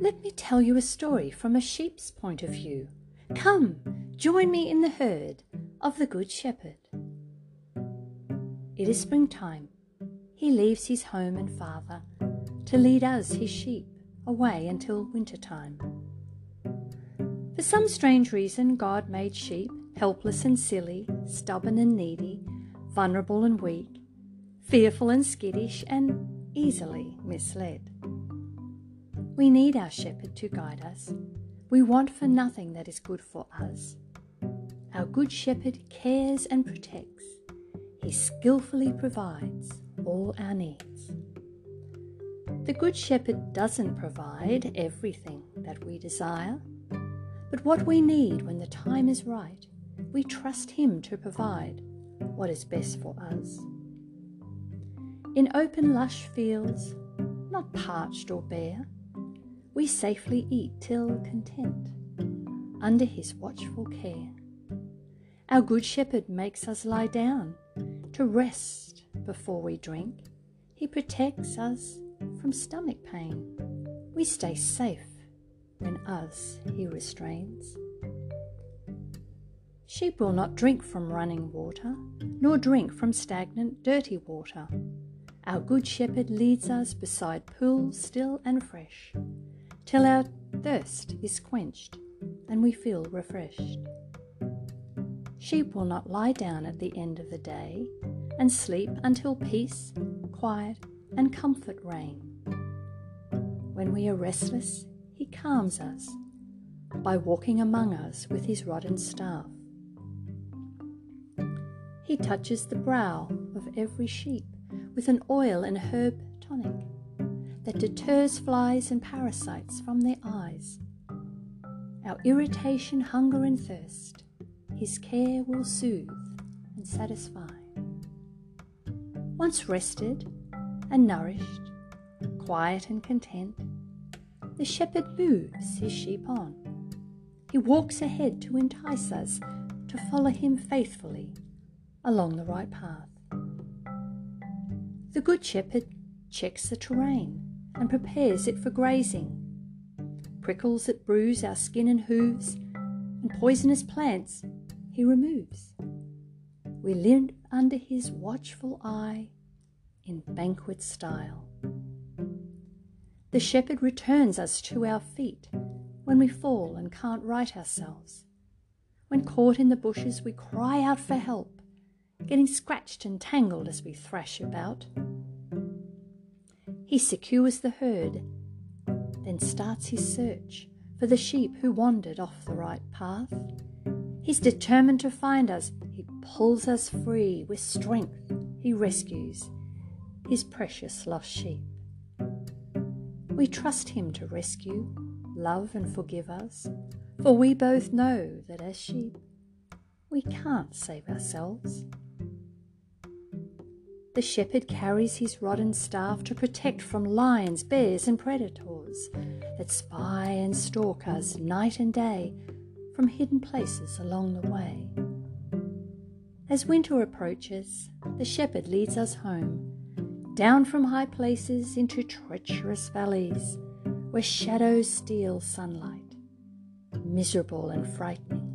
Let me tell you a story from a sheep's point of view. Come, join me in the herd of the Good Shepherd. It is springtime. He leaves his home and father to lead us, his sheep, away until winter time. For some strange reason, God made sheep helpless and silly, stubborn and needy, vulnerable and weak, fearful and skittish, and easily misled. We need our shepherd to guide us. We want for nothing that is good for us. Our good shepherd cares and protects. He skillfully provides all our needs. The Good Shepherd doesn't provide everything that we desire, but what we need when the time is right, we trust Him to provide what is best for us. In open, lush fields, not parched or bare, we safely eat till content, under His watchful care. Our Good Shepherd makes us lie down to rest before we drink. He protects us from stomach pain. We stay safe when us he restrains. Sheep will not drink from running water, nor drink from stagnant, dirty water. Our Good Shepherd leads us beside pools still and fresh, till our thirst is quenched and we feel refreshed. Sheep will not lie down at the end of the day and sleep until peace, quiet, and comfort reign. When we are restless, he calms us by walking among us with his rod and staff. He touches the brow of every sheep with an oil and herb tonic that deters flies and parasites from their eyes. Our irritation, hunger, and thirst, his care will soothe and satisfy. Once rested and nourished, quiet and content, the shepherd moves his sheep on. He walks ahead to entice us to follow him faithfully along the right path. The Good Shepherd checks the terrain and prepares it for grazing. Prickles that bruise our skin and hooves, and poisonous plants he removes. We live under his watchful eye in banquet style. The shepherd returns us to our feet when we fall and can't right ourselves. When caught in the bushes, we cry out for help, getting scratched and tangled as we thrash about. He secures the herd, then starts his search for the sheep who wandered off the right path. He's determined to find us. He pulls us free with strength. He rescues his precious lost sheep. We trust Him to rescue, love, and forgive us, for we both know that as sheep, we can't save ourselves. The shepherd carries his rod and staff to protect from lions, bears, and predators that spy and stalk us night and day from hidden places along the way. As winter approaches, the shepherd leads us home down from high places into treacherous valleys where shadows steal sunlight, miserable and frightening.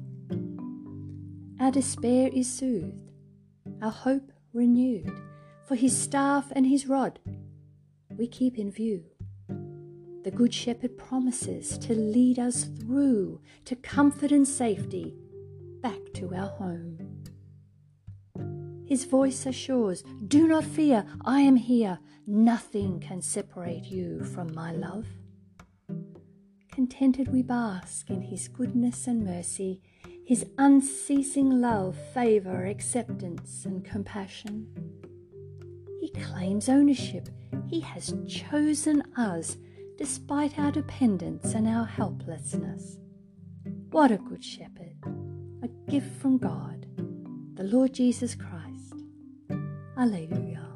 Our despair is soothed, our hope renewed, for his staff and his rod we keep in view. The Good Shepherd promises to lead us through to comfort and safety back to our home. His voice assures, Do not fear, I am here. Nothing can separate you from my love. Contented we bask in His goodness and mercy, His unceasing love, favour, acceptance, and compassion. He claims ownership. He has chosen us despite our dependence and our helplessness. What a good shepherd, a gift from God, the Lord Jesus Christ. Alleluia.